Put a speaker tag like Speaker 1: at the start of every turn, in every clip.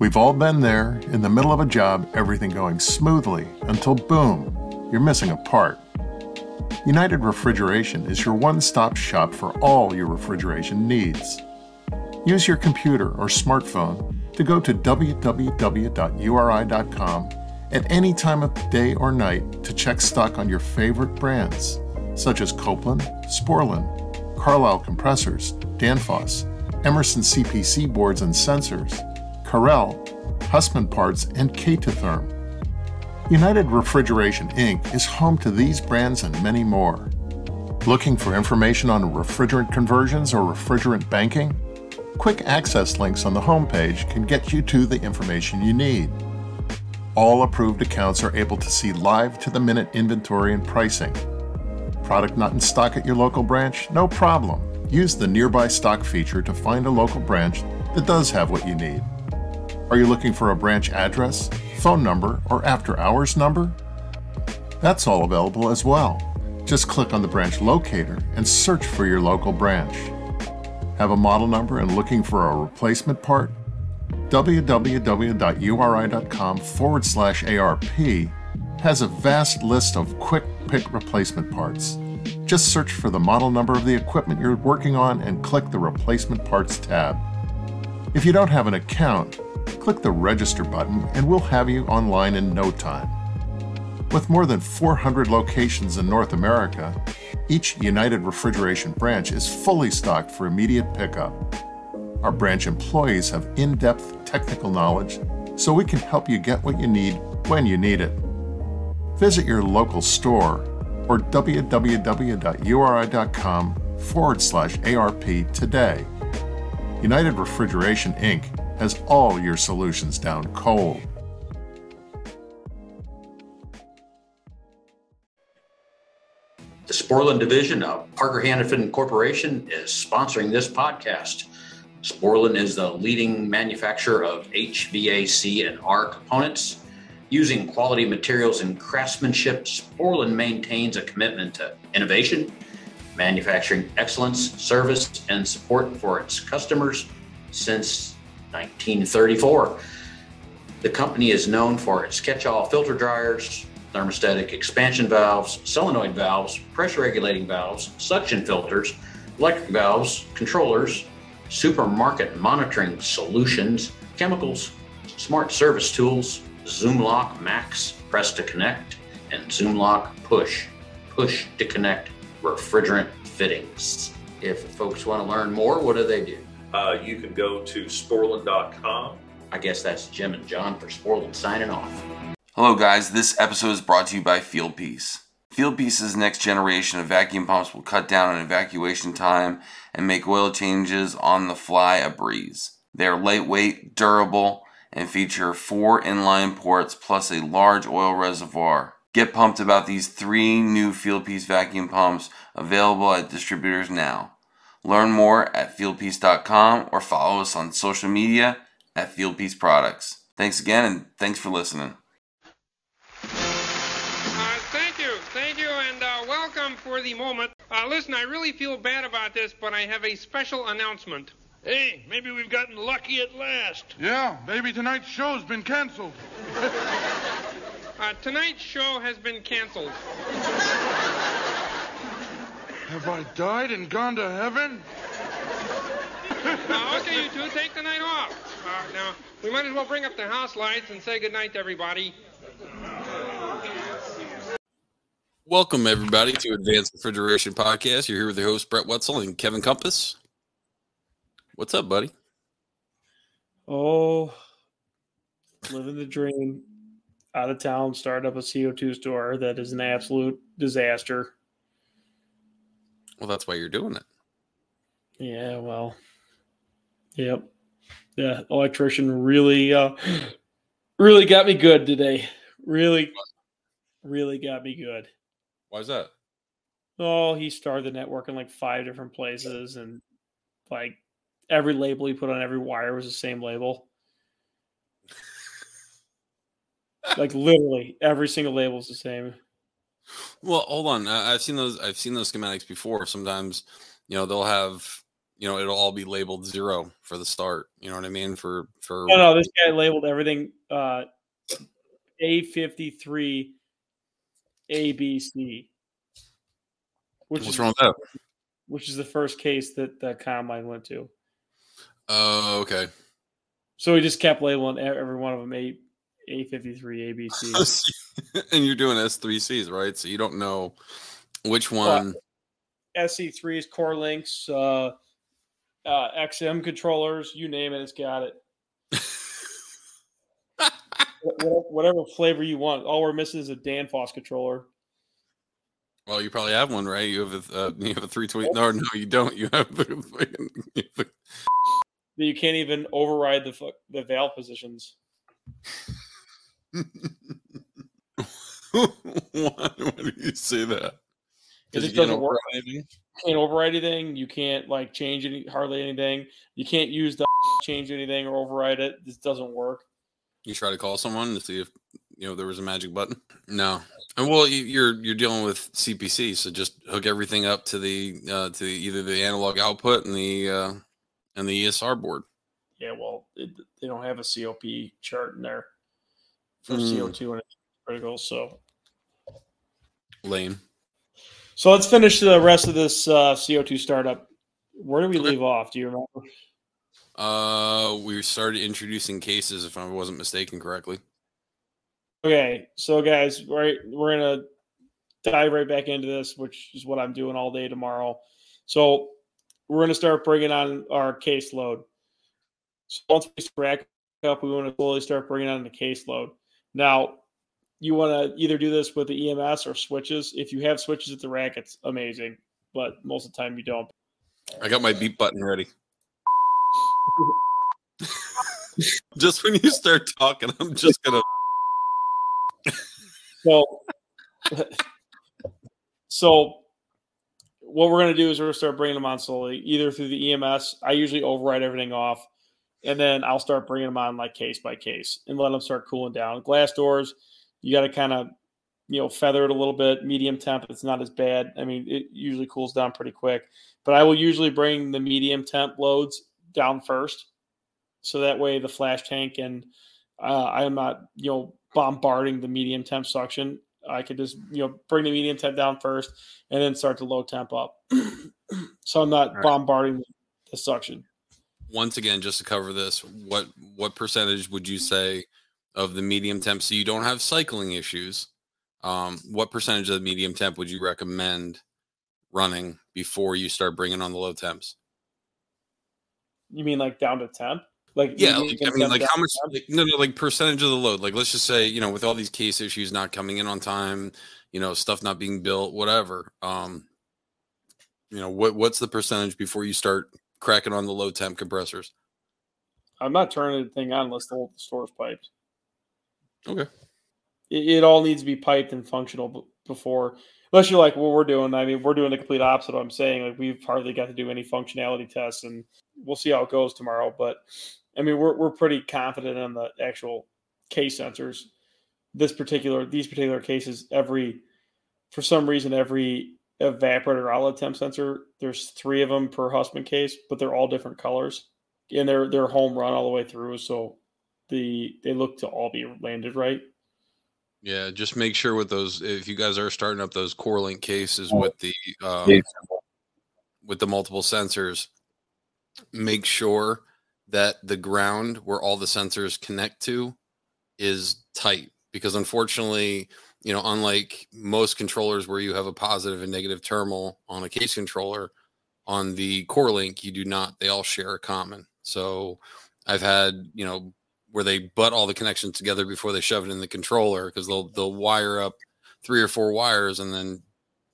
Speaker 1: We've all been there, in the middle of a job, everything going smoothly, until boom, you're missing a part. United Refrigeration is your one stop shop for all your refrigeration needs. Use your computer or smartphone to go to www.uri.com at any time of day or night to check stock on your favorite brands, such as Copeland, Sporlan, Carlyle compressors, Danfoss, Emerson CPC boards and sensors, Carel, Hussmann parts, and K2Therm. United Refrigeration Inc. is home to these brands and many more. Looking for information on refrigerant conversions or refrigerant banking? Quick access links on the homepage can get you to the information you need. All approved accounts are able to see live to the minute inventory and pricing. Product not in stock at your local branch? No problem. Use the nearby stock feature to find a local branch that does have what you need. Are you looking for a branch address, phone number, or after hours number? That's all available as well. Just click on the branch locator and search for your local branch. Have a model number and looking for a replacement part? www.uri.com forward slash ARP has a vast list of quick pick replacement parts. Just search for the model number of the equipment you're working on and click the Replacement Parts tab. If you don't have an account, click the Register button and we'll have you online in no time. With more than 400 locations in North America, each United Refrigeration branch is fully stocked for immediate pickup. Our branch employees have in depth technical knowledge so we can help you get what you need when you need it. Visit your local store or www.uri.com forward slash ARP today. United Refrigeration Inc. has all your solutions down cold.
Speaker 2: The Sporlan division of Parker Hannifin Corporation is sponsoring this podcast. Sporlan is the leading manufacturer of HVAC and R components. Using quality materials and craftsmanship, Sporlan maintains a commitment to innovation, manufacturing excellence, service, and support for its customers since 1934. The company is known for its catch-all filter dryers, thermostatic expansion valves, solenoid valves, pressure regulating valves, suction filters, electric valves, controllers, supermarket monitoring solutions, chemicals, smart service tools, Zoomlock Max Press to Connect, and Zoomlock Push Push to Connect refrigerant fittings. If folks want to learn more, what do they do?
Speaker 3: Uh, you can go to sporlan.com.
Speaker 2: I guess that's Jim and John for Sporlan signing off.
Speaker 4: Hello, guys. This episode is brought to you by Fieldpiece. Fieldpiece's next generation of vacuum pumps will cut down on evacuation time and make oil changes on the fly a breeze. They are lightweight, durable, and feature four inline ports plus a large oil reservoir. Get pumped about these three new Fieldpiece vacuum pumps available at distributors now. Learn more at fieldpiece.com or follow us on social media at Fieldpiece Products. Thanks again and thanks for listening.
Speaker 5: Uh, thank you, thank you, and uh, welcome for the moment. Uh, listen, I really feel bad about this, but I have a special announcement.
Speaker 6: Hey, maybe we've gotten lucky at last.
Speaker 7: Yeah, maybe tonight's show's been canceled.
Speaker 5: Uh, tonight's show has been canceled.
Speaker 7: Have I died and gone to heaven?
Speaker 5: Uh, okay, you two, take the night off. Uh, now, we might as well bring up the house lights and say goodnight to everybody.
Speaker 8: Welcome, everybody, to Advanced Refrigeration Podcast. You're here with your host, Brett Wetzel and Kevin Compass. What's up, buddy?
Speaker 9: Oh, living the dream. Out of town, start up a CO2 store that is an absolute disaster.
Speaker 8: Well, that's why you're doing it.
Speaker 9: Yeah, well, yep. Yeah, electrician really, uh, really got me good today. Really, really got me good.
Speaker 8: Why is that?
Speaker 9: Oh, he started the network in like five different places, and like every label he put on every wire was the same label. like literally, every single label is the same.
Speaker 8: Well, hold on. I- I've seen those. I've seen those schematics before. Sometimes, you know, they'll have you know it'll all be labeled zero for the start. You know what I mean? For for
Speaker 9: No, no, this guy labeled everything uh, A53 ABC, which
Speaker 8: what's
Speaker 9: is
Speaker 8: wrong with that?
Speaker 9: which is the first case that the combine went to.
Speaker 8: Oh, okay.
Speaker 9: So he just kept labeling every one of them A A53 ABC.
Speaker 8: and you're doing S3Cs, right? So you don't know which one.
Speaker 9: SC3 is CoreLinks, uh, uh, XM controllers, you name it, it's got it. Wh- wh- Whatever flavor you want. All we're missing is a Danfoss controller.
Speaker 8: Well, you probably have one, right? You have a uh, you have a 320. No, no, you don't. You have the, you
Speaker 9: can't even override the the valve positions.
Speaker 8: why, do you say that?
Speaker 9: Because It
Speaker 8: you
Speaker 9: just
Speaker 8: can't
Speaker 9: doesn't work.
Speaker 8: anything?
Speaker 9: You can't override anything. You can't like change any hardly anything. You can't use the change anything or override it. This doesn't work.
Speaker 8: You try to call someone to see if you know there was a magic button. No, and well, you, you're you're dealing with CPC, so just hook everything up to the uh, to either the analog output and the uh, and the ESR board.
Speaker 9: Yeah, well, it, they don't have a COP chart in there for
Speaker 8: Mm.
Speaker 9: CO2 and critical. So,
Speaker 8: Lane.
Speaker 9: so let's finish the rest of this uh, CO2 startup. Where do we
Speaker 8: Okay.
Speaker 9: leave off? Do you remember?
Speaker 8: Uh, we started introducing cases, if I wasn't mistaken correctly.
Speaker 9: Okay, so guys, right, we're gonna dive right back into this, which is what I'm doing all day tomorrow. So we're gonna start bringing on our caseload. So once we rack up, we want to slowly start bringing on the caseload. Now, you want to either do this with the EMS or switches. If you have switches at the rack, it's amazing, but most of the time you don't.
Speaker 8: I got my beep button ready. just when you start talking, I'm just gonna.
Speaker 9: So, so what we're to do is we're to start bringing them on slowly, either through the EMS. I usually override everything off, and then I'll start bringing them on like case by case and let them start cooling down. Glass doors, you got to kind of, you know, feather it a little bit. Medium temp, it's not as bad. I mean, it usually cools down pretty quick, but I will usually bring the medium temp loads down first, so that way the flash tank and uh, I am not, you know, bombarding the medium temp suction. I could just, you know, bring the medium temp down first and then start the low temp up. so I'm not
Speaker 8: Right.
Speaker 9: bombarding the suction.
Speaker 8: Once again, just to cover this, what what percentage would you say of the medium temp? So you don't have cycling issues. Um, what percentage of the medium temp would you recommend running before you start bringing on the low temps?
Speaker 9: You mean like down to temp? Like
Speaker 8: Yeah, like, I mean, like how much? Like, no, no, like percentage of the load. Like, let's just say, you know, with all these case issues not coming in on time, you know, stuff not being built, whatever. Um, you know, what what's the percentage before you start cracking on the low temp compressors?
Speaker 9: I'm not turning the thing on unless the whole store's piped.
Speaker 8: Okay.
Speaker 9: It, it all needs to be piped and functional before. Unless you're like what we're doing. I mean, we're doing the complete opposite. I'm saying like we've hardly got to do any functionality tests, and we'll see how it goes tomorrow. But I mean, we're we're pretty confident on the actual case sensors. This particular these particular cases, every for some reason every evaporator outlet temp sensor, there's three of them per Hussmann case, but they're all different colors, and they're they're home run all the way through. So the they look to all be landed right.
Speaker 8: Yeah, just make sure with those if you guys are starting up those CoreLink cases with the um, with the multiple sensors, make sure that the ground where all the sensors connect to is tight because unfortunately, you know, unlike most controllers where you have a positive and negative terminal on a case controller, on the CoreLink you do not. They all share a common. So I've had, you know, where they butt all the connections together before they shove it in the controller because they'll they'll wire up three or four wires and then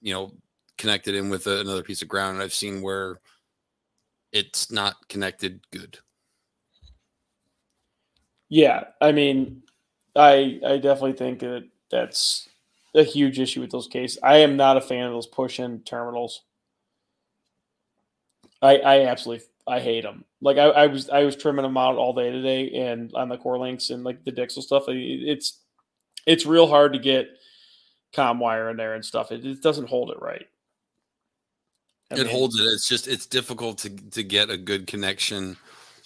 Speaker 8: you know connect it in with a, another piece of ground. And I've seen where it's not connected good.
Speaker 9: Yeah, I mean, I I definitely think that that's a huge issue with those cases. I am not a fan of those push-in terminals. I I absolutely I hate them. Like I, I was I was trimming them out all day today, and on the CoreLinks and like the Dixell stuff, it's it's real hard to get com wire in there and stuff. It, it doesn't hold it right.
Speaker 8: I it mean, holds it. It's just it's difficult to to get a good connection.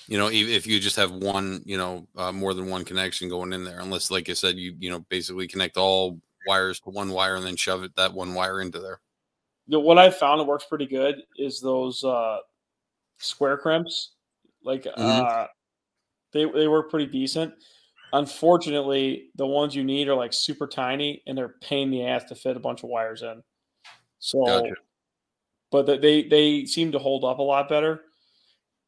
Speaker 8: You know, if you just have one, you know, uh, more than one connection going in there, unless, like I said, you you know basically connect all wires to one wire and then shove it that one wire into there.
Speaker 9: what I found that works pretty good is those uh, square crimps. Like mm-hmm. uh, they they were pretty decent. Unfortunately, the ones you need are like super tiny and they're pain in the ass to fit a bunch of wires in. So, gotcha. but they they seem to hold up a lot better.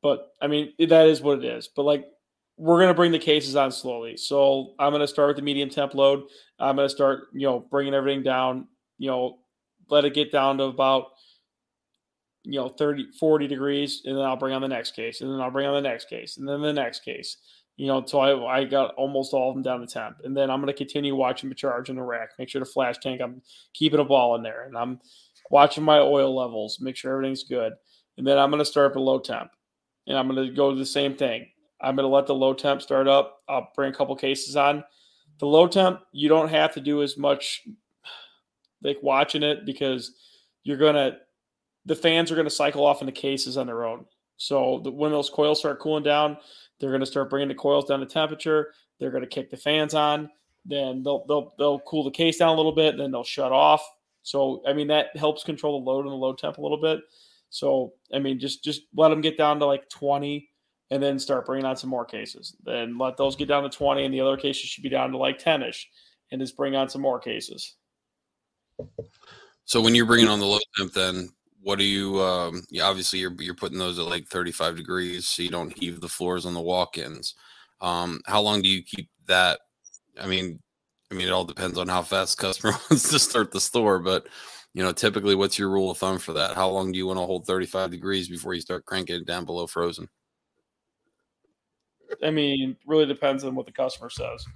Speaker 9: But I mean, that is what it is. But like, we're gonna bring the cases on slowly. So I'm gonna start with the medium temp load. I'm gonna start, you know, bringing everything down. You know, let it get down to about you know 30 40 degrees and then i'll bring on the next case and then i'll bring on the next case and then the next case you know, so I, I got almost all of them down to temp. And then I'm going to continue watching the charge in the rack, make sure the flash tank, I'm keeping a ball in there. And I'm watching my oil levels, make sure everything's good. And then I'm going to start up at low temp. And I'm going to go to the same thing. I'm going to let the low temp start up. I'll bring a couple cases on. The low temp, you don't have to do as much like watching it because you're going to, the fans are going to cycle off in the cases on their own. So the, when those coils start cooling down, they're going to start bringing the coils down to temperature. They're going to kick the fans on. Then they'll they'll they'll cool the case down a little bit. Then they'll shut off. So I mean that helps control the load and the load temp a little bit. So I mean just just let them get down to like 20 and then start bringing on some more cases. Then let those get down to 20 and the other cases should be down to like 10ish and just bring on some more cases.
Speaker 8: So when you're bringing on the low temp then what are you um obviously you're you're putting those at like 35 degrees so you don't heave the floors on the walk-ins. Um how long do you keep that? I mean i mean it all depends on how fast customer wants to start the store but you know typically what's your rule of thumb for that? How long do you want to hold 35 degrees before you start cranking it down below frozen?
Speaker 9: I mean really depends on what the customer says.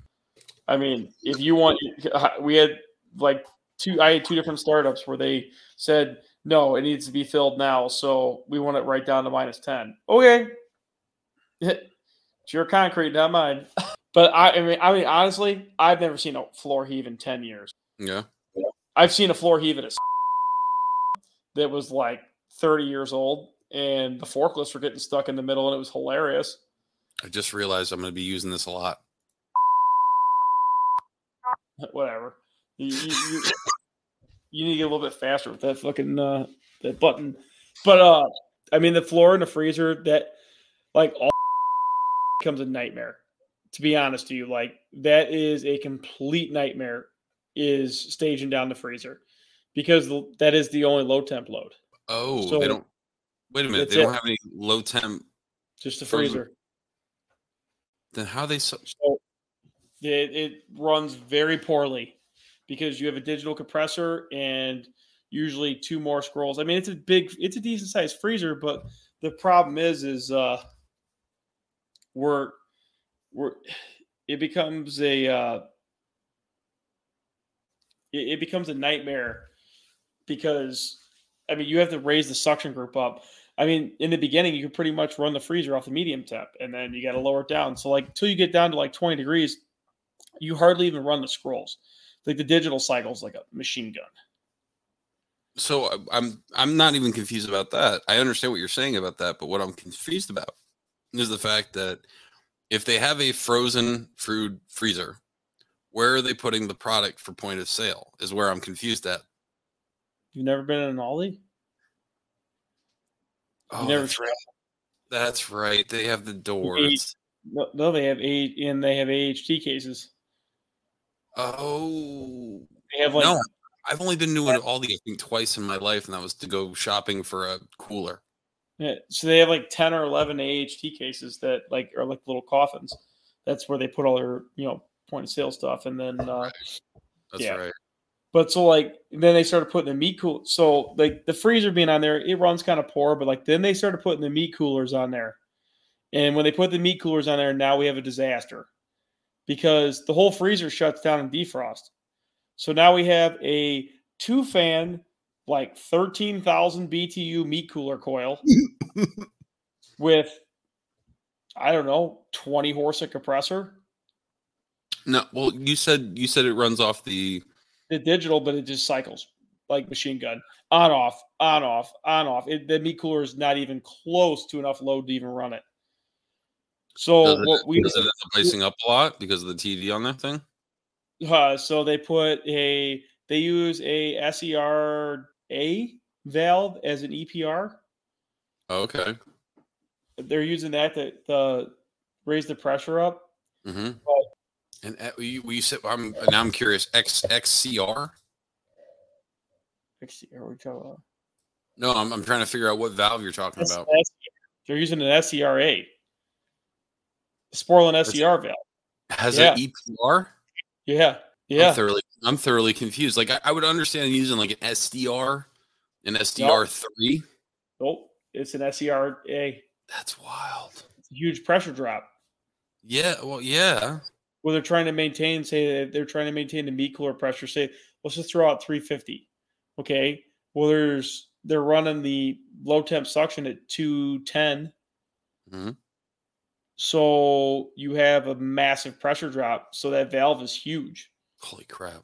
Speaker 9: I mean if you want we had like two i had two different startups where they said no, it needs to be filled now. So we want it right down to minus 10. Okay. It's your concrete, not mine. But I, I mean, I mean, honestly, I've never seen a floor heave in 10 years.
Speaker 8: Yeah.
Speaker 9: I've seen a floor heave at a that was like 30 years old and the forklifts were getting stuck in the middle and it was hilarious.
Speaker 8: I just realized I'm going to be using this a lot.
Speaker 9: Whatever. You, you, you, you need to get a little bit faster with that fucking uh, that button. But uh, I mean, the floor in the freezer that like all becomes a nightmare. To be honest to you, like that is a complete nightmare. Is staging down the freezer because that is the only low temp load.
Speaker 8: Oh, so they don't. Wait a minute, they don't have any low temp.
Speaker 9: Just the freezer.
Speaker 8: Then how they so,
Speaker 9: so it, it runs very poorly because you have a digital compressor and usually two more scrolls. I mean, it's a big, it's a decent sized freezer, but the problem is, is uh, we're we're it becomes a uh, it, it becomes a nightmare because I mean you have to raise the suction group up. I mean, in the beginning, you could pretty much run the freezer off the medium temp, and then you got to lower it down. So, like, until you get down to like 20 degrees, you hardly even run the scrolls like the digital cycle is like a machine gun.
Speaker 8: So I'm I'm not even confused about that. I understand what you're saying about that, but what I'm confused about is the fact that if they have a frozen food freezer, where are they putting the product for point of sale? Is where I'm confused at.
Speaker 9: You've never been in an Aldi?
Speaker 8: Oh, never that's right. that's right. They have the doors.
Speaker 9: No, no, they have eight, and they have AHT cases.
Speaker 8: Oh, they have like no. I've only been to an Aldi I think twice in my life, and that was to go shopping for a cooler.
Speaker 9: Yeah, so they have like ten or eleven AHT cases that like are like little coffins. That's where they put all their you know point of sale stuff, and then uh, right.
Speaker 8: that's yeah. right.
Speaker 9: But so like then they started putting the meat cool. So like the freezer being on there, it runs kind of poor. But like then they started putting the meat coolers on there, and when they put the meat coolers on there, now we have a disaster because the whole freezer shuts down and defrost. So now we have a two fan, like 13,000 BTU meat cooler coil with, I don't know, 20 horse a compressor.
Speaker 8: No, well, you said you said it runs off the
Speaker 9: the digital, but it just cycles like machine gun, on off, on off, on off. It, the meat cooler is not even close to enough load to even run it. So
Speaker 8: Does it,
Speaker 9: what we
Speaker 8: does it end up up a lot because of the TD on that thing?
Speaker 9: uh, so they put a they use a SER A valve as an EPR.
Speaker 8: Oh, okay.
Speaker 9: They're using that to, to raise the pressure up.
Speaker 8: Mm-hmm. And uh, we, we said I'm now I'm curious. X XCR.
Speaker 9: XCR, we talking about?
Speaker 8: No, I'm, I'm trying to figure out what valve you're talking about.
Speaker 9: They're using an SERA. Sporlan SER valve.
Speaker 8: Has
Speaker 9: Yeah.
Speaker 8: an EPR?
Speaker 9: Yeah. Yeah.
Speaker 8: I'm thoroughly I'm thoroughly confused. Like I, I would understand using like an SDR, an SDR three.
Speaker 9: Nope. It's an SERA.
Speaker 8: That's wild.
Speaker 9: It's a huge pressure drop.
Speaker 8: Yeah. Well, yeah.
Speaker 9: Where they're trying to maintain, say they're trying to maintain the meat cooler pressure. Say, let's just throw out 350. Okay. Well, there's they're running the low temp suction at 210.
Speaker 8: Mhm.
Speaker 9: So you have a massive pressure drop. So that valve is huge.
Speaker 8: Holy crap!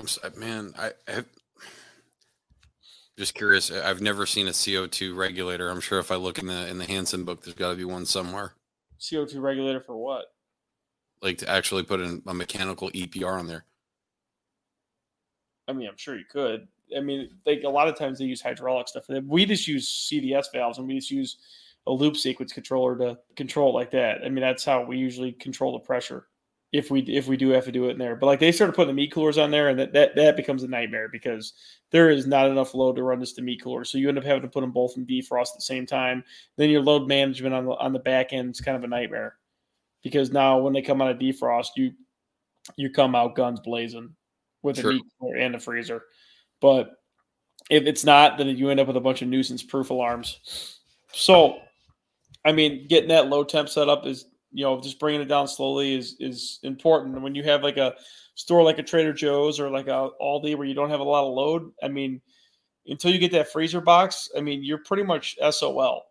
Speaker 8: I'm so, man. I, I just curious. I've never seen a CO2 regulator. I'm sure if I look in the in the Hansen book, there's got to be one somewhere.
Speaker 9: CO2 regulator for what?
Speaker 8: Like to actually put in a mechanical EPR on there.
Speaker 9: I mean, I'm sure you could. I mean, like a lot of times they use hydraulic stuff. We just use CDS valves and we just use a loop sequence controller to control it like that. I mean, that's how we usually control the pressure if we if we do have to do it in there. But like they started putting the meat coolers on there, and that that, that becomes a nightmare because there is not enough load to run this to meat cooler. So you end up having to put them both in defrost at the same time. Then your load management on the on the back end is kind of a nightmare because now when they come out of defrost, you you come out guns blazing with
Speaker 8: Sure.
Speaker 9: the meat cooler and the freezer. But if it's not, then you end up with a bunch of nuisance proof alarms. So, I mean, getting that low temp set up is, you know, just bringing it down slowly is is important. And when you have like a store like a Trader Joe's or like a Aldi where you don't have a lot of load, I mean, until you get that freezer box, I mean, you're pretty much SOL.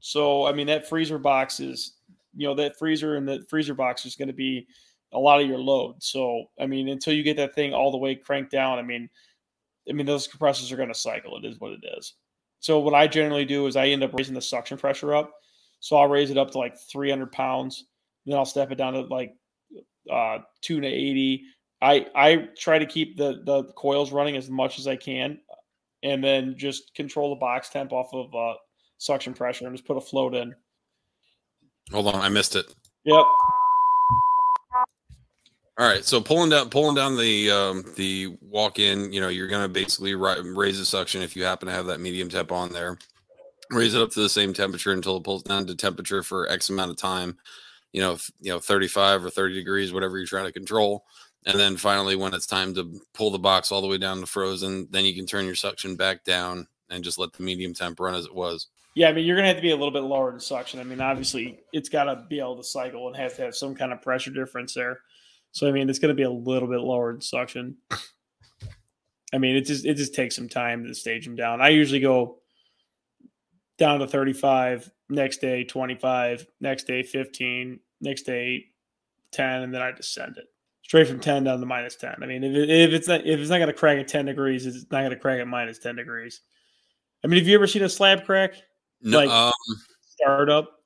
Speaker 9: So, I mean, that freezer box is, you know, that freezer and the freezer box is going to be a lot of your load. So, I mean, until you get that thing all the way cranked down, I mean, I mean, those compressors are going to cycle. It is what it is. So what I generally do is I end up raising the suction pressure up. So I'll raise it up to like 300 pounds. Then I'll step it down to like uh, two to 80. I I try to keep the the coils running as much as I can, and then just control the box temp off of uh, suction pressure and just put a float in.
Speaker 8: Hold on, I missed it.
Speaker 9: Yep.
Speaker 8: All right, so pulling down pulling down the um, the walk in, you know, you're gonna basically ri- raise the suction if you happen to have that medium temp on there. Raise it up to the same temperature until it pulls down to temperature for X amount of time. You know, you know, 35 or 30 degrees, whatever you're trying to control. And then finally, when it's time to pull the box all the way down to frozen, then you can turn your suction back down and just let the medium temp run as it was.
Speaker 9: Yeah, I mean, you're gonna have to be a little bit lower in suction. I mean, obviously, it's got to be able to cycle and have to have some kind of pressure difference there. So, I mean, it's gonna be a little bit lower in suction. I mean, it just it just takes some time to stage them down. I usually go down to 35, next day 25, next day 15, next day 10, and then I descend it straight from 10 down to minus 10. I mean, if, it, if it's not if it's not gonna crack at 10 degrees, it's not gonna crack at minus 10 degrees. I mean, have you ever seen a slab crack?
Speaker 8: No,
Speaker 9: Like-
Speaker 8: um,
Speaker 9: startup.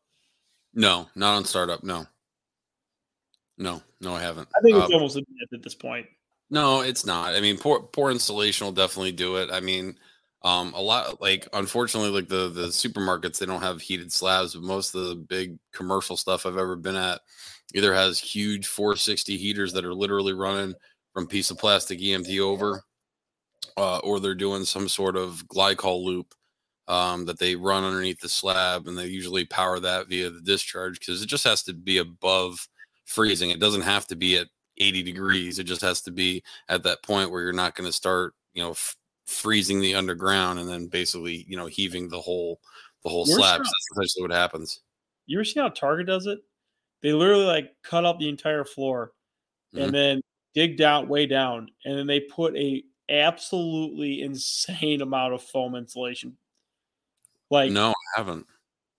Speaker 8: no, not on startup. No, no, no, I haven't.
Speaker 9: I think it's
Speaker 8: Um,
Speaker 9: almost a myth at this point.
Speaker 8: No, it's not. I mean, poor poor installation will definitely do it. I mean, um, a lot like unfortunately, like the the supermarkets, they don't have heated slabs, but most of the big commercial stuff I've ever been at either has huge 460 heaters that are literally running from piece of plastic EMT over, uh, or they're doing some sort of glycol loop um, that they run underneath the slab, and they usually power that via the discharge because it just has to be above freezing. It doesn't have to be at 80 degrees. It just has to be at that point where you're not going to start, you know, f- freezing the underground and then basically, you know, heaving the whole the whole slab. That's essentially what happens.
Speaker 9: You ever see how Target does it? They literally like cut up the entire floor
Speaker 8: Mhm.
Speaker 9: and then dig down way down, and then they put a absolutely insane amount of foam insulation. Like
Speaker 8: No, I haven't.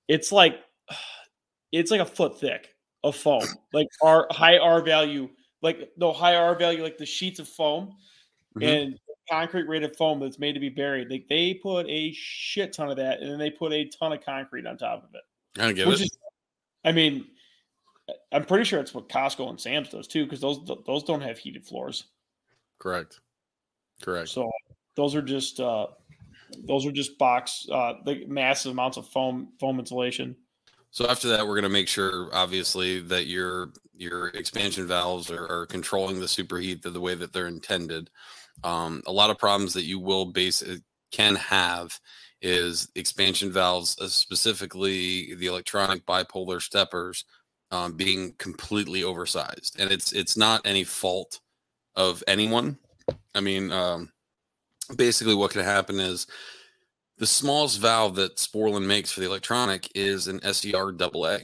Speaker 9: it's like it's like a foot thick of foam, like our high R value, like no high R value, like the sheets of foam,
Speaker 8: Mhm.
Speaker 9: and concrete rated foam that's made to be buried. They they put a shit ton of that, and then they put a ton of concrete on top of it.
Speaker 8: I don't get it.
Speaker 9: is, I mean, I'm pretty sure it's what Costco and Sam's does too, because those those don't have heated floors.
Speaker 8: Correct. Correct.
Speaker 9: So those are just uh, those are just box uh, the massive amounts of foam foam insulation.
Speaker 8: So after that, we're going to make sure, obviously, that your your expansion valves are, are controlling the superheat the, the way that they're intended. Um, a lot of problems that you will base uh, can have is expansion valves, uh, specifically the electronic bipolar steppers, um, being completely oversized, and it's it's not any fault of anyone. I mean, um, basically, what can happen is the smallest valve that Sporlan makes for the electronic is an SER double A,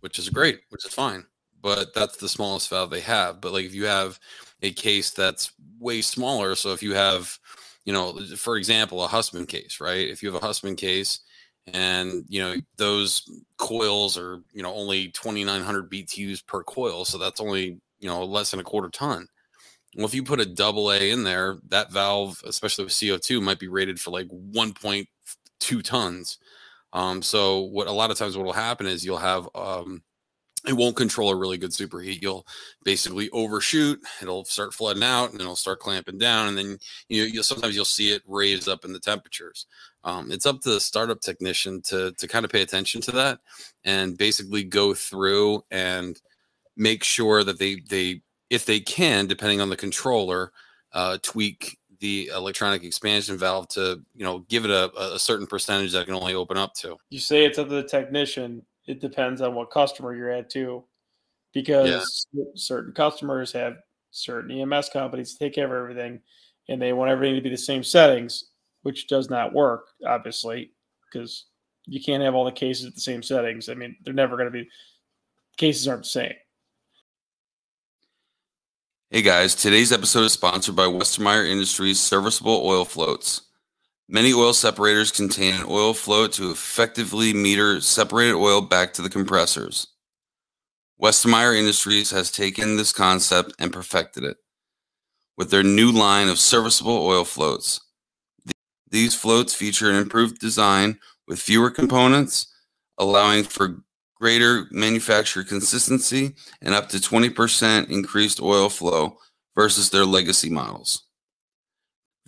Speaker 8: which is great, which is fine. But that's the smallest valve they have. But like if you have a case that's way smaller, so if you have, you know, for example, a Hussmann case, right? If you have a Hussmann case and you know those coils are you know only 2900 BTUs per coil, so that's only you know less than a quarter ton. Well, if you put a double A in there, that valve, especially with CO2, might be rated for like 1.2 tons. Um, so what a lot of times what will happen is you'll have um, it won't control a really good superheat. You'll basically overshoot. It'll start flooding out, and it'll start clamping down, and then you know, you'll sometimes you'll see it raise up in the temperatures. Um, it's up to the startup technician to to kind of pay attention to that and basically go through and make sure that they they if they can, depending on the controller, uh, tweak the electronic expansion valve to you know give it a, a certain percentage that can only open up to.
Speaker 9: You say it's up to the technician. It depends on what customer you're at too, because certain customers have certain EMS companies take care of everything, and they want everything to be the same settings, which does not work obviously because you can't have all the cases at the same settings. I mean, they're never going to be cases aren't the same.
Speaker 4: Hey guys, today's episode is sponsored by Westermeyer Industries serviceable oil floats. Many oil separators contain an oil float to effectively meter separated oil back to the compressors. Westermeyer Industries has taken this concept and perfected it with their new line of serviceable oil floats. These floats feature an improved design with fewer components, allowing for greater manufacturer consistency, and up to 20% increased oil flow versus their legacy models.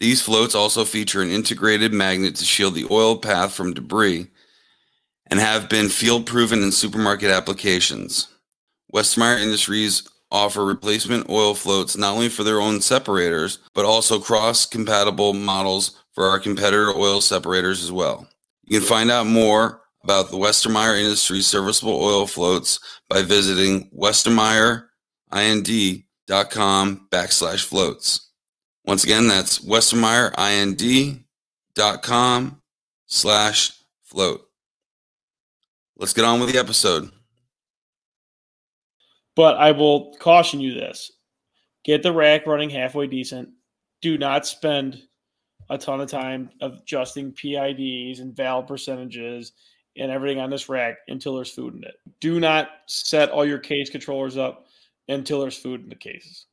Speaker 4: These floats also feature an integrated magnet to shield the oil path from debris and have been field proven in supermarket applications. Westermeyer Industries offer replacement oil floats not only for their own separators, but also cross compatible models for our competitor oil separators as well. You can find out more about the Westermeyer Industries serviceable oil floats by visiting westermeyerind.com backslash floats. Once again, that's westermeyerind.com slash float. Let's get on with the episode.
Speaker 9: But I will caution you this get the rack running halfway decent. Do not spend a ton of time adjusting PIDs and valve percentages and everything on this rack until there's food in it. Do not set all your case controllers up until there's food in the cases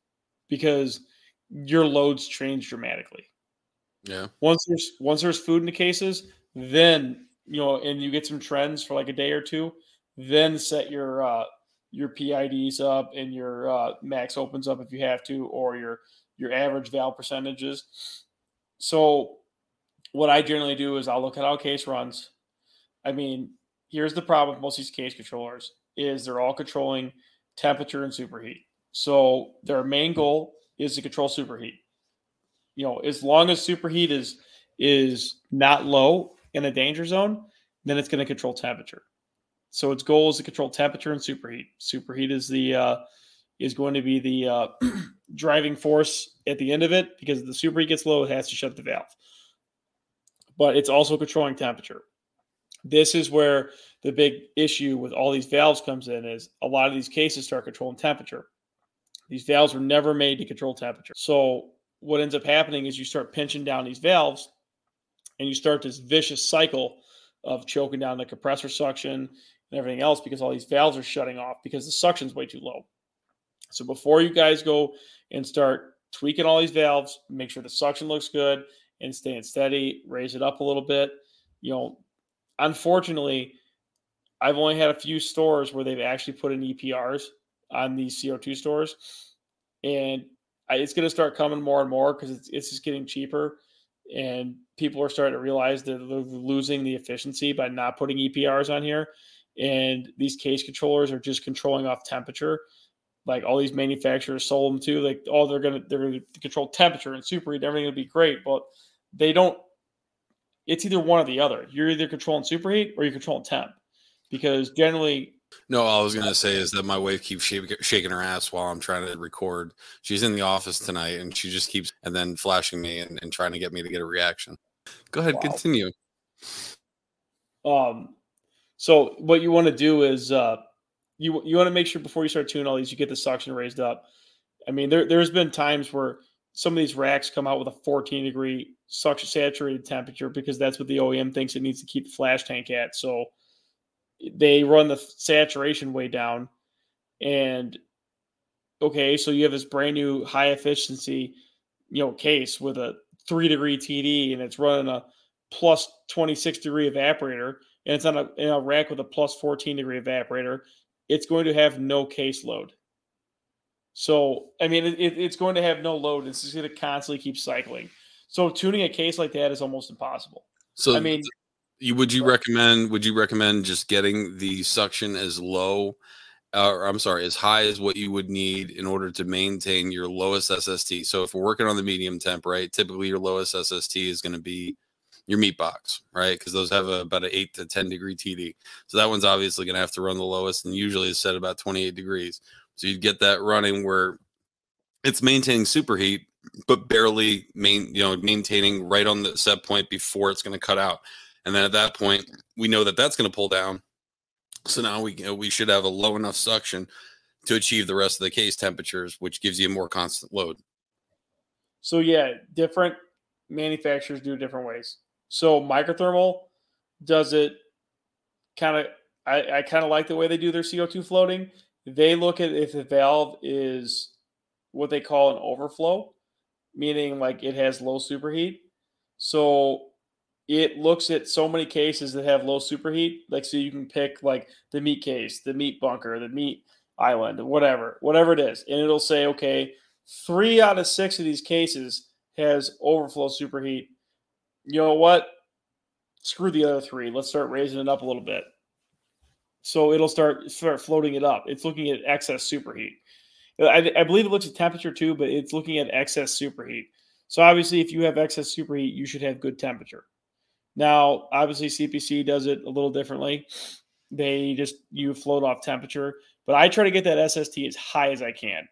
Speaker 9: because your loads change dramatically.
Speaker 8: Yeah.
Speaker 9: Once there's once there's food in the cases, then you know, and you get some trends for like a day or two, then set your uh your PIDs up and your uh, max opens up if you have to, or your your average valve percentages. So, what I generally do is I'll look at how case runs. I mean, here's the problem with most of these case controllers is they're all controlling temperature and superheat. So their main goal is to control superheat. You know, as long as superheat is is not low in a danger zone, then it's going to control temperature. So its goal is to control temperature and superheat. Superheat is the uh, is going to be the uh, driving force at the end of it because the superheat gets low, it has to shut the valve. But it's also controlling temperature. This is where the big issue with all these valves comes in is a lot of these cases start controlling temperature. These valves were never made to control temperature. So what ends up happening is you start pinching down these valves and you start this vicious cycle of choking down the compressor suction and everything else because all these valves are shutting off because the suction's way too low. So before you guys go and start tweaking all these valves, make sure the suction looks good and staying steady, raise it up a little bit. You know, unfortunately, I've only had a few stores where they've actually put in EPRs on these CO2 stores. And it's going to start coming more and more because it's, it's just getting cheaper. And people are starting to realize that they're losing the efficiency by not putting EPRs on here. And these case controllers are just controlling off temperature. Like all these manufacturers sold them to, like, oh, they're gonna they're gonna control temperature and superheat, everything will be great, but they don't. It's either one or the other. You're either controlling superheat or you're controlling temp, because generally
Speaker 8: no, all I was gonna say is that my wife keeps shaking her ass while I'm trying to record. She's in the office tonight, and she just keeps and then flashing me and, and trying to get me to get a reaction. Go ahead, wow. continue.
Speaker 9: Um, so what you want to do is uh, you you want to make sure before you start tuning all these, you get the suction raised up. I mean, there there's been times where some of these racks come out with a 14 degree suction saturated temperature because that's what the OEM thinks it needs to keep the flash tank at. So they run the saturation way down. And okay, so you have this brand new high efficiency, you know, case with a three degree TD and it's running a plus 26 degree evaporator and it's on a, in a rack with a plus 14 degree evaporator. It's going to have no case load. So, I mean, it, it's going to have no load. It's just going to constantly keep cycling. So, tuning a case like that is almost impossible.
Speaker 8: So, I mean, you would you recommend would you recommend just getting the suction as low uh, or I'm sorry, as high as what you would need in order to maintain your lowest SST. So if we're working on the medium temp, right, typically your lowest SST is going to be your meat box, right? Because those have a, about an eight to 10 degree TD. So that one's obviously going to have to run the lowest and usually is set about 28 degrees. So you'd get that running where it's maintaining superheat, but barely main, you know, maintaining right on the set point before it's going to cut out. And then at that point, we know that that's going to pull down. So now we uh, we should have a low enough suction to achieve the rest of the case temperatures, which gives you a more constant load.
Speaker 9: So yeah, different manufacturers do different ways. So Micro Thermo does it kind of. I, I kind of like the way they do their CO2 floating. They look at if the valve is what they call an overflow, meaning like it has low superheat. So it looks at so many cases that have low superheat. Like, so you can pick like the meat case, the meat bunker, the meat island, whatever, whatever it is. And it'll say, okay, three out of six of these cases has overflow superheat. You know what? Screw the other three. Let's start raising it up a little bit. So it'll start start floating it up. It's looking at excess superheat. I, I believe it looks at temperature too, but it's looking at excess superheat. So obviously, if you have excess superheat, you should have good temperature. Now, obviously, CPC does it a little differently. They just you float off temperature, but I try to get that SST as high as I can.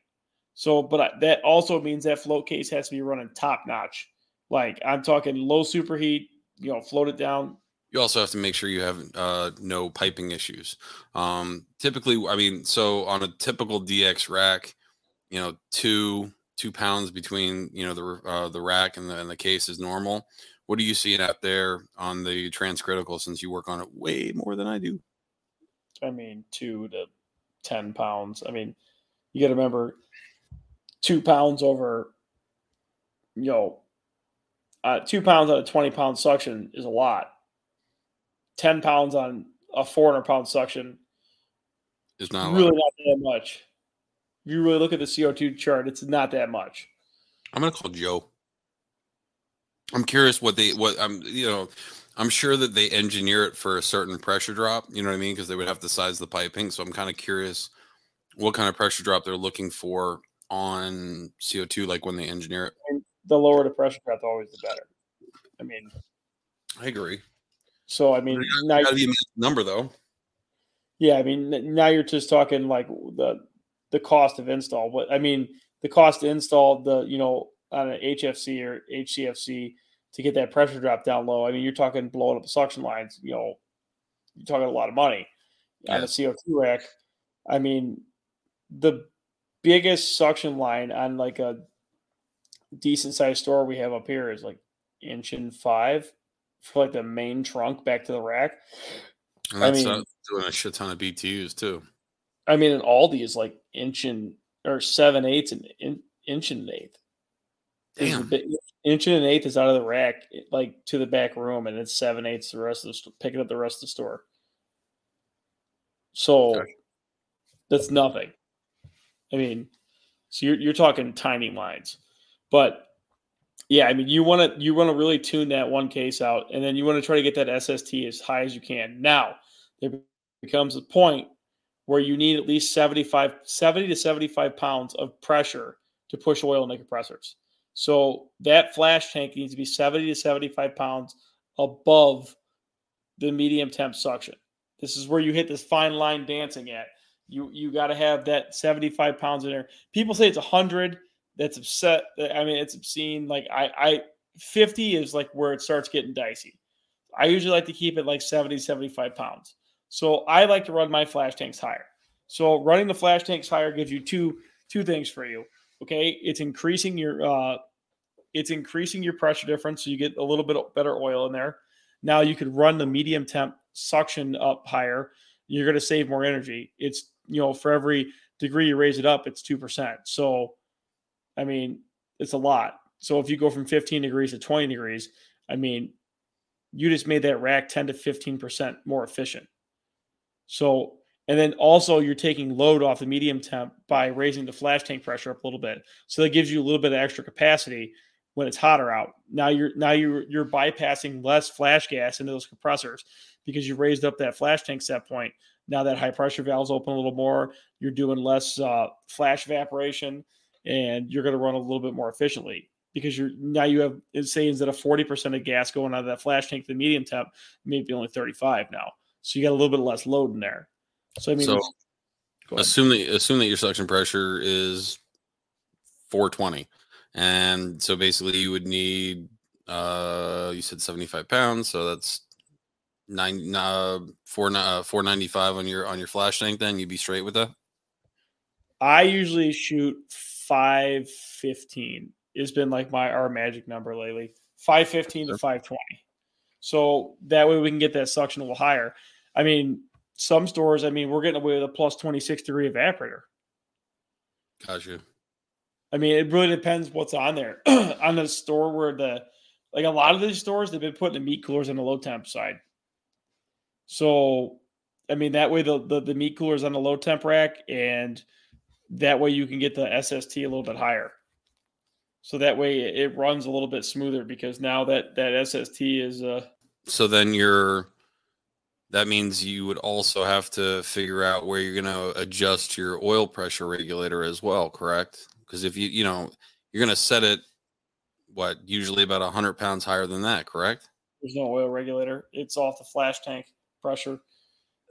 Speaker 9: So, but that also means that float case has to be running top notch. Like I'm talking low superheat, you know, float it down.
Speaker 8: You also have to make sure you have uh, no piping issues. Um, typically, I mean, so on a typical DX rack, you know, two two pounds between you know the uh, the rack and the, and the case is normal. What are you seeing out there on the transcritical since you work on it way more than I do?
Speaker 9: I mean, two to 10 pounds. I mean, you got to remember two pounds over, you know, uh, two pounds on a 20 pound suction is a lot. 10 pounds on a 400 pound suction
Speaker 8: is not
Speaker 9: really not that much. If you really look at the CO2 chart, it's not that much.
Speaker 8: I'm going to call Joe. I'm curious what they what I'm you know I'm sure that they engineer it for a certain pressure drop. You know what I mean? Because they would have to size the piping. So I'm kind of curious what kind of pressure drop they're looking for on CO2, like when they engineer it.
Speaker 9: The lower the pressure drop, always the better. I mean,
Speaker 8: I agree.
Speaker 9: So I mean,
Speaker 8: now gotta be a number though.
Speaker 9: Yeah, I mean, now you're just talking like the the cost of install. But I mean, the cost to install the you know on an HFC or HCFC to get that pressure drop down low. I mean, you're talking blowing up the suction lines. You know, you're talking a lot of money yeah. on a CO2 rack. I mean, the biggest suction line on like a decent sized store we have up here is like inch and five for like the main trunk back to the rack.
Speaker 8: And that's I mean, uh, doing a shit ton of BTUs too.
Speaker 9: I mean, an Aldi is like inch and or seven eighths and in, inch and eighth.
Speaker 8: Damn.
Speaker 9: Inch and an eighth is out of the rack, like to the back room, and it's seven eighths the rest of the picking up the rest of the store. So that's nothing. I mean, so you're you're talking tiny lines, but yeah, I mean, you want to you want to really tune that one case out, and then you want to try to get that SST as high as you can. Now there becomes a point where you need at least 75, 70 to 75 pounds of pressure to push oil in the compressors. So that flash tank needs to be 70 to 75 pounds above the medium temp suction. This is where you hit this fine line dancing at. You you got to have that 75 pounds in there. People say it's 100. That's upset. I mean, it's obscene. Like I, I 50 is like where it starts getting dicey. I usually like to keep it like 70, 75 pounds. So I like to run my flash tanks higher. So running the flash tanks higher gives you two two things for you. Okay, it's increasing your uh, it's increasing your pressure difference, so you get a little bit better oil in there. Now you could run the medium temp suction up higher. You're going to save more energy. It's you know for every degree you raise it up, it's two percent. So, I mean, it's a lot. So if you go from 15 degrees to 20 degrees, I mean, you just made that rack 10 to 15 percent more efficient. So, and then also you're taking load off the medium temp by raising the flash tank pressure up a little bit. So that gives you a little bit of extra capacity when it's hotter out. Now you're now you're you're bypassing less flash gas into those compressors because you raised up that flash tank set point. Now that high pressure valve's open a little more, you're doing less uh, flash evaporation, and you're going to run a little bit more efficiently because you're now you have it say instead of 40% of gas going out of that flash tank to the medium temp, maybe only 35 now. So you got a little bit less load in there. So I mean,
Speaker 8: So
Speaker 9: it's- go ahead.
Speaker 8: assume that assume that your suction pressure is 420, and so basically you would need uh you said 75 pounds, so that's nine uh four uh, 495 on your on your flash tank. Then you'd be straight with that.
Speaker 9: I usually shoot 515. It's been like my our magic number lately. 515 to 520. So that way we can get that suction a little higher. I mean, some stores, I mean, we're getting away with a plus 26 degree evaporator.
Speaker 8: Gotcha.
Speaker 9: I mean, it really depends what's on there. on the store where the like a lot of these stores they've been putting the meat coolers on the low temp side. So I mean that way the the, the meat coolers on the low temp rack and that way you can get the SST a little bit higher. So that way it runs a little bit smoother because now that that SST is uh
Speaker 8: So then you're that means you would also have to figure out where you're going to adjust your oil pressure regulator as well, correct? Because if you you know you're going to set it what usually about 100 pounds higher than that, correct?
Speaker 9: there's no oil regulator. It's off the flash tank pressure.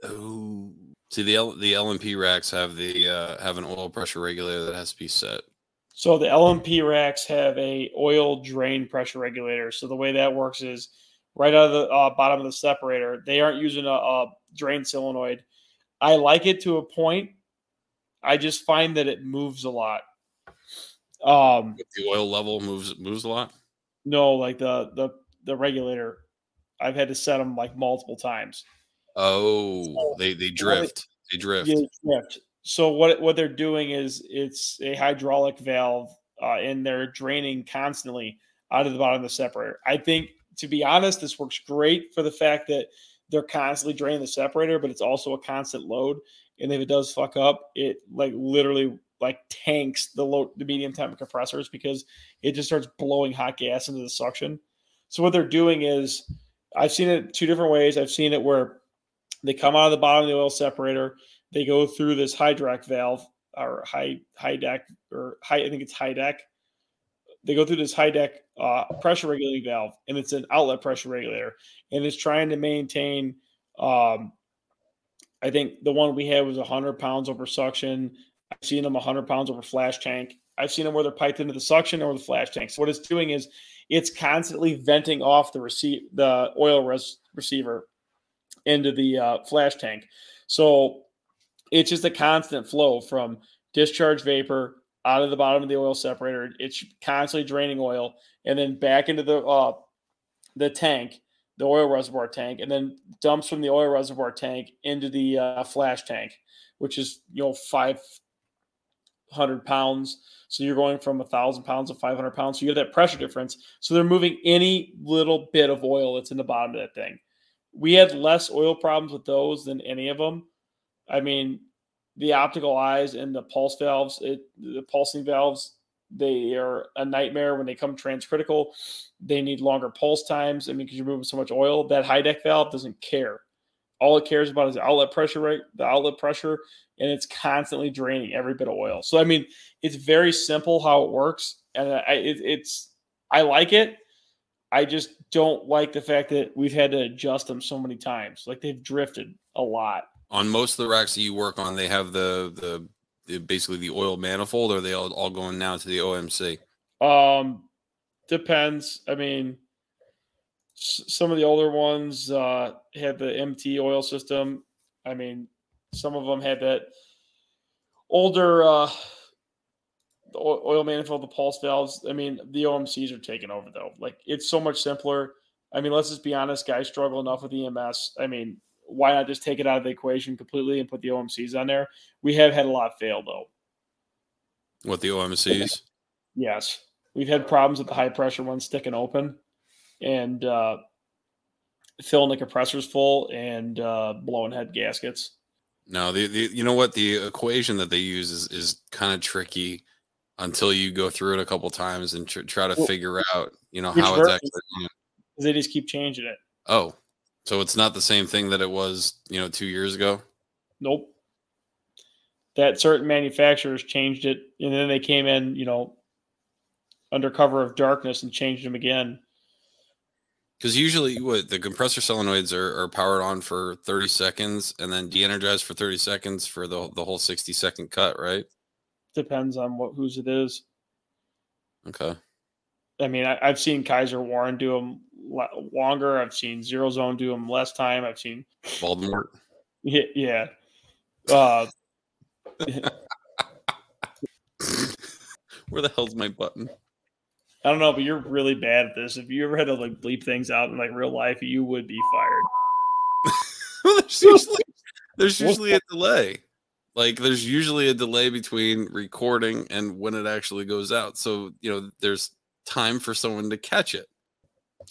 Speaker 8: Oh, see the L, the LMP racks have the uh, have an oil pressure regulator that has to be set.
Speaker 9: So the LMP racks have a oil drain pressure regulator. So the way that works is right out of the uh, bottom of the separator. They aren't using a, a drain solenoid. I like it to a point. I just find that it moves a lot. Um,
Speaker 8: The oil level moves moves a lot.
Speaker 9: no, like the the the regulator, I've had to set them like multiple times.
Speaker 8: Oh, they they drift. They drift.
Speaker 9: Yeah, drift. So what what they're doing is it's a hydraulic valve, uh, and they're draining constantly out of the bottom of the separator. I think, to be honest, this works great for the fact that they're constantly draining the separator, but it's also a constant load. And if it does fuck up, it like literally like tanks the low the medium temp compressors because it just starts blowing hot gas into the suction. So what they're doing is I've seen it two different ways. I've seen it where they come out of the bottom of the oil separator, they go through this hydrac valve or high Hy-Dec or high I think it's Hy-Dec. They go through this Hy-Dec uh, pressure regulating valve, and it's an outlet pressure regulator, and it's trying to maintain. Um, I think the one we had was 100 pounds over suction. I've seen them 100 pounds over flash tank. I've seen them where they're piped into the suction or the flash tank. So what it's doing is it's constantly venting off the receive the oil res- receiver into the uh, flash tank. So it's just a constant flow from discharge vapor out of the bottom of the oil separator. It's constantly draining oil and then back into the uh, the tank, the oil reservoir tank, and then dumps from the oil reservoir tank into the uh, flash tank, which is you know five hundred pounds. So you're going from a thousand pounds to 500 pounds. So you have that pressure difference. So they're moving any little bit of oil that's in the bottom of that thing. We had less oil problems with those than any of them. I mean, the optical eyes and the pulse valves, it, the pulsing valves, they are a nightmare when they come transcritical. They need longer pulse times. I mean, because you're moving so much oil, that Hy-Dec valve doesn't care. All it cares about is the outlet pressure rate, the outlet pressure, and it's constantly draining every bit of oil. So I mean, it's very simple how it works, and I, it, it's I like it. I just don't like the fact that we've had to adjust them so many times. Like they've drifted a lot.
Speaker 8: On most of the racks that you work on, they have the the, the basically the oil manifold, or are they all, all going now to the OMC?
Speaker 9: Um, depends. I mean, s- some of the older ones uh, had the MT oil system. I mean, some of them had that older uh, oil manifold, the pulse valves. I mean, the OMCs are taking over though. Like it's so much simpler. I mean, let's just be honest, guys struggle enough with EMS. I mean, why not just take it out of the equation completely and put the OMCs on there? We have had a lot fail though.
Speaker 8: What the OMCs?
Speaker 9: Yes, we've had problems with the high pressure ones sticking open and uh, filling the compressors full and uh, blowing head gaskets.
Speaker 8: No, the, the you know what the equation that they use is is kind of tricky until you go through it a couple times and tr- try to
Speaker 9: Well,
Speaker 8: figure out you know how it's actually. you know-
Speaker 9: They just keep changing it.
Speaker 8: oh, so it's not the same thing that it was you know two years ago.
Speaker 9: Nope. That certain manufacturers changed it, and then they came in, you know, under cover of darkness and changed them again.
Speaker 8: Because usually, what the compressor solenoids are, are powered on for 30 seconds and then de-energized for 30 seconds for the the whole 60 second cut, right?
Speaker 9: Depends on what whose it is.
Speaker 8: Okay.
Speaker 9: I mean, I, I've seen Kysor Warren do them longer. I've seen Zero Zone do them less time. I've seen,
Speaker 8: Voldemort.
Speaker 9: yeah, yeah. Uh,
Speaker 8: Where the hell's my button?
Speaker 9: I don't know, but you're really bad at this. If you ever had to like bleep things out in like real life, you would be fired.
Speaker 8: there's usually, there's usually a delay. Like there's usually a delay between recording and when it actually goes out. So, you know, there's time for someone to catch it.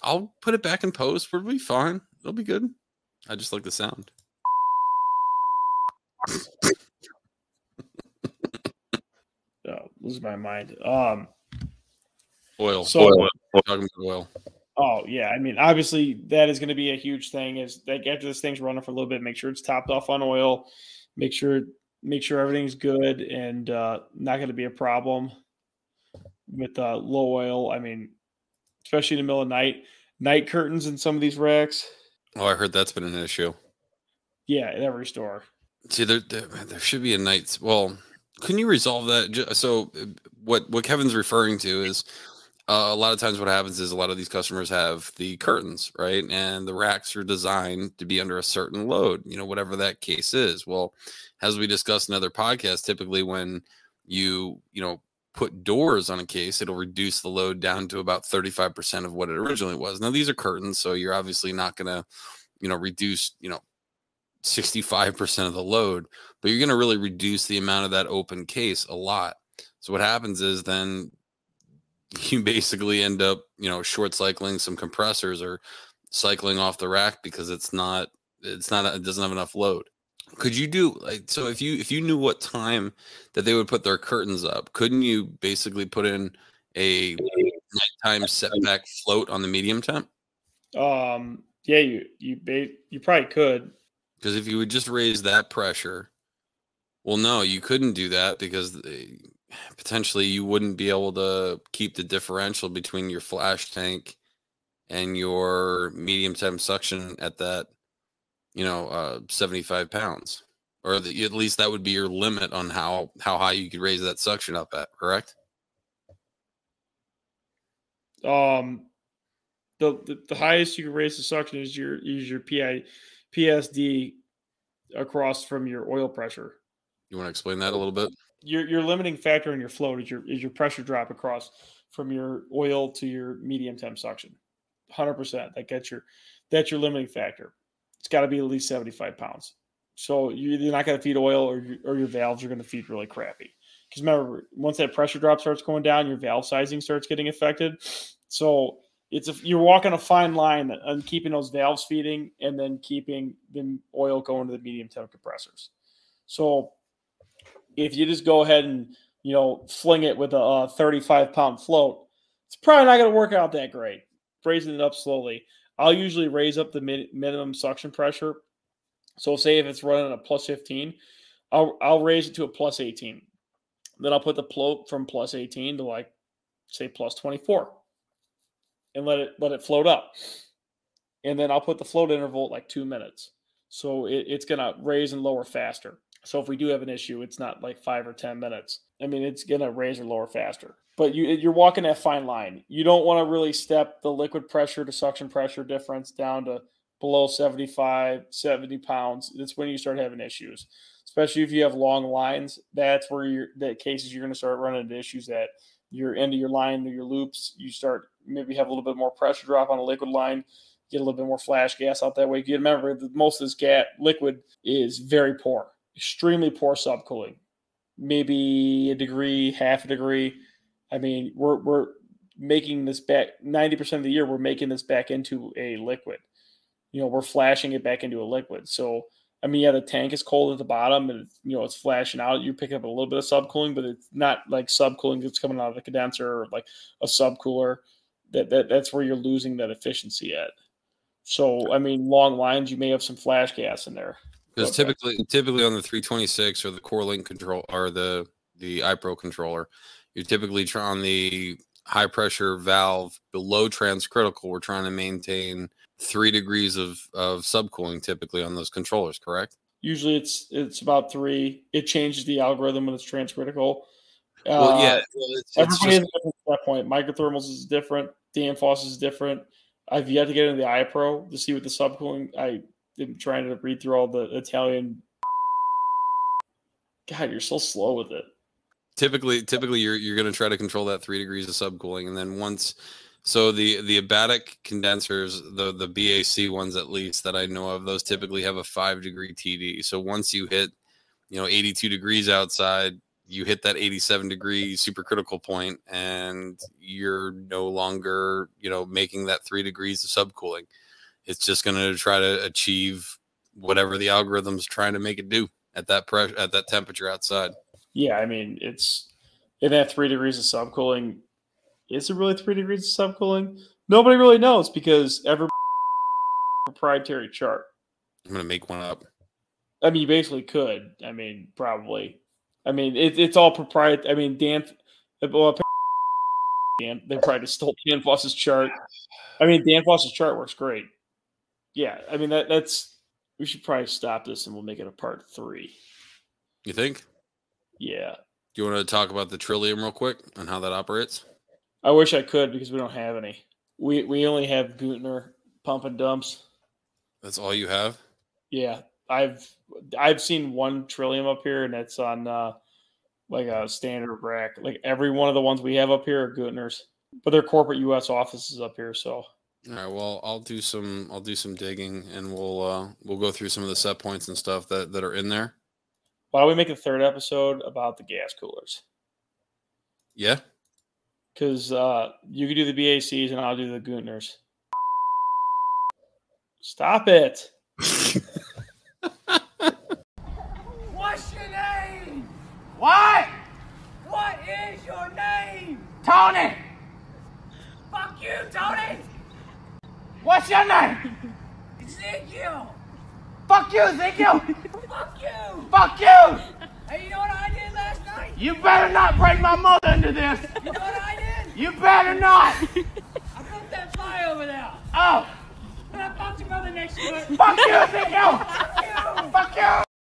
Speaker 8: I'll put it back in post. We'll be fine. It'll be good. I just like the sound.
Speaker 9: Oh, lose my mind. Um,
Speaker 8: Oil.
Speaker 9: So-
Speaker 8: oil. Talking about oil.
Speaker 9: Oh yeah, I mean, obviously that is going to be a huge thing. Is like after this thing's running for a little bit, make sure it's topped off on oil, make sure make sure everything's good and uh, not going to be a problem with uh, low oil. I mean, especially in the middle of night, night curtains in some of these racks.
Speaker 8: Oh, I heard that's been an issue.
Speaker 9: Yeah, at every store.
Speaker 8: See, there, there, there should be a night. Well, can you resolve that? So, uh, what what Kevin's referring to is uh, a lot of times what happens is a lot of these customers have the curtains, right, and the racks are designed to be under a certain load, you know, whatever that case is. Well, as we discussed in other podcasts, typically when you you know put doors on a case, it'll reduce the load down to about thirty five percent of what it originally was. Now these are curtains, so you're obviously not going to you know reduce you know 65% of the load, but you're going to really reduce the amount of that open case a lot. So what happens is then you basically end up, you know, short cycling some compressors or cycling off the rack because it's not it's not it doesn't have enough load. Could you do like so if you if you knew what time that they would put their curtains up, couldn't you basically put in a nighttime setback float on the medium temp?
Speaker 9: Um, yeah, you you you probably could.
Speaker 8: Because if you would just raise that pressure, well, no, you couldn't do that because the- potentially you wouldn't be able to keep the differential between your flash tank and your medium temp suction at that, you know, uh, 75 pounds. Or the, at least that would be your limit on how how high you could raise that suction up at, correct?
Speaker 9: Um, the, the the highest you can raise the suction is your is your PI PSD across from your oil pressure.
Speaker 8: You want to explain that a little bit?
Speaker 9: Your your limiting factor in your float is your is your pressure drop across from your oil to your medium temp suction. Hundred percent. That gets your that's your limiting factor. It's got to be at least seventy five pounds. So you- you're not going to feed oil, or your, or your valves are going to feed really crappy. because remember, once that pressure drop starts going down, your valve sizing starts getting affected. So it's a, you're walking a fine line on keeping those valves feeding and then keeping the oil going to the medium temp compressors. So if you just go ahead and you know fling it with a, a 35 pound float, it's probably not going to work out that great. Raising it up slowly. I'll usually raise up the min- minimum suction pressure. So say if it's running a plus 15, I'll I'll raise it to a plus 18. Then I'll put the float from plus 18 to like say plus 24 and let it let it float up. And then I'll put the float interval at like two minutes. So it, it's gonna raise and lower faster. So if we do have an issue, it's not like five or ten minutes. I mean, it's gonna raise or lower faster. But you you're walking that fine line. You don't want to really step the liquid pressure to suction pressure difference down to below 75, 70 pounds. That's when you start having issues. Especially if you have long lines, that's where you're the cases you're gonna start running into issues at your end of your line or your loops. You start maybe have a little bit more pressure drop on a liquid line get a little bit more flash gas out that way. You remember that most of this gas liquid is very poor, extremely poor subcooling, maybe a degree, half a degree. I mean, we're we're making this back 90% of the year we're making this back into a liquid. You know, we're flashing it back into a liquid. So I mean, yeah, the tank is cold at the bottom and you know it's flashing out. You're picking up a little bit of subcooling, but it's not like subcooling that's coming out of the condenser or like a subcooler. That, that that's where you're losing that efficiency at. So, I mean, long lines, you may have some flash gas in there.
Speaker 8: Because typically, typically on the 326 or the CoreLink control or the the iPro controller, you're typically trying on the high pressure valve below transcritical. We're trying to maintain three degrees of of subcooling typically on those controllers. Correct?
Speaker 9: Usually, it's it's about three. It changes the algorithm when it's transcritical.
Speaker 8: Well, uh, yeah, well,
Speaker 9: it's, everybody it's just, at that point. Micro Thermo's is different. Danfoss is different. I've yet to get into the iPro to see what the subcooling. I trying to read through all the Italian. God, you're so slow with it.
Speaker 8: Typically, typically you're you're going to try to control that three degrees of subcooling, and then once, so the the adiabatic condensers, the the BAC ones at least that I know of, those typically have a five degree TD. So once you hit, you know, 82 degrees outside, you hit that 87 degree supercritical point and you're no longer you know making that three degrees of subcooling it's just going to try to achieve whatever the algorithm's trying to make it do at that pressure at that temperature outside
Speaker 9: yeah i mean it's in that three degrees of subcooling is it really three degrees of subcooling nobody really knows because every proprietary chart
Speaker 8: i'm going to make one up
Speaker 9: i mean you basically could i mean probably I mean, it, it's all proprietary. I mean, Dan, well, Dan, they probably stole Danfoss's chart. I mean, Danfoss's chart works great. Yeah, I mean that that's we should probably stop this and we'll make it a part three.
Speaker 8: You think?
Speaker 9: Yeah.
Speaker 8: Do you want to talk about the Trillium real quick and how that operates?
Speaker 9: I wish I could because we don't have any. We we only have Guntner pump and dumps.
Speaker 8: That's all you have?
Speaker 9: Yeah. I've I've seen one Trillium up here, and it's on uh, like a standard rack. Like every one of the ones we have up here are Guntners, but they're corporate U.S. offices up here. So.
Speaker 8: All right. Well, I'll do some. I'll do some digging, and we'll uh, we'll go through some of the set points and stuff that that are in there.
Speaker 9: Why don't we make a third episode about the gas coolers?
Speaker 8: Yeah.
Speaker 9: Because uh, you can do the BACs and I'll do the Guntners. Stop it. What's your name?
Speaker 10: What?
Speaker 11: What is your name?
Speaker 10: Tony.
Speaker 11: Fuck you, Tony.
Speaker 10: What's your name?
Speaker 11: Ezekiel.
Speaker 10: Fuck you, Ezekiel.
Speaker 11: Fuck you.
Speaker 10: Fuck you.
Speaker 11: Hey, you know what I did last night?
Speaker 10: You better not break my mother into this.
Speaker 11: You know what I did?
Speaker 10: You better not.
Speaker 11: I broke that fly over there.
Speaker 10: Oh.
Speaker 11: And I fucked your mother next to it.
Speaker 10: Fuck you, Ezekiel.
Speaker 11: Fuck you.
Speaker 10: Fuck you.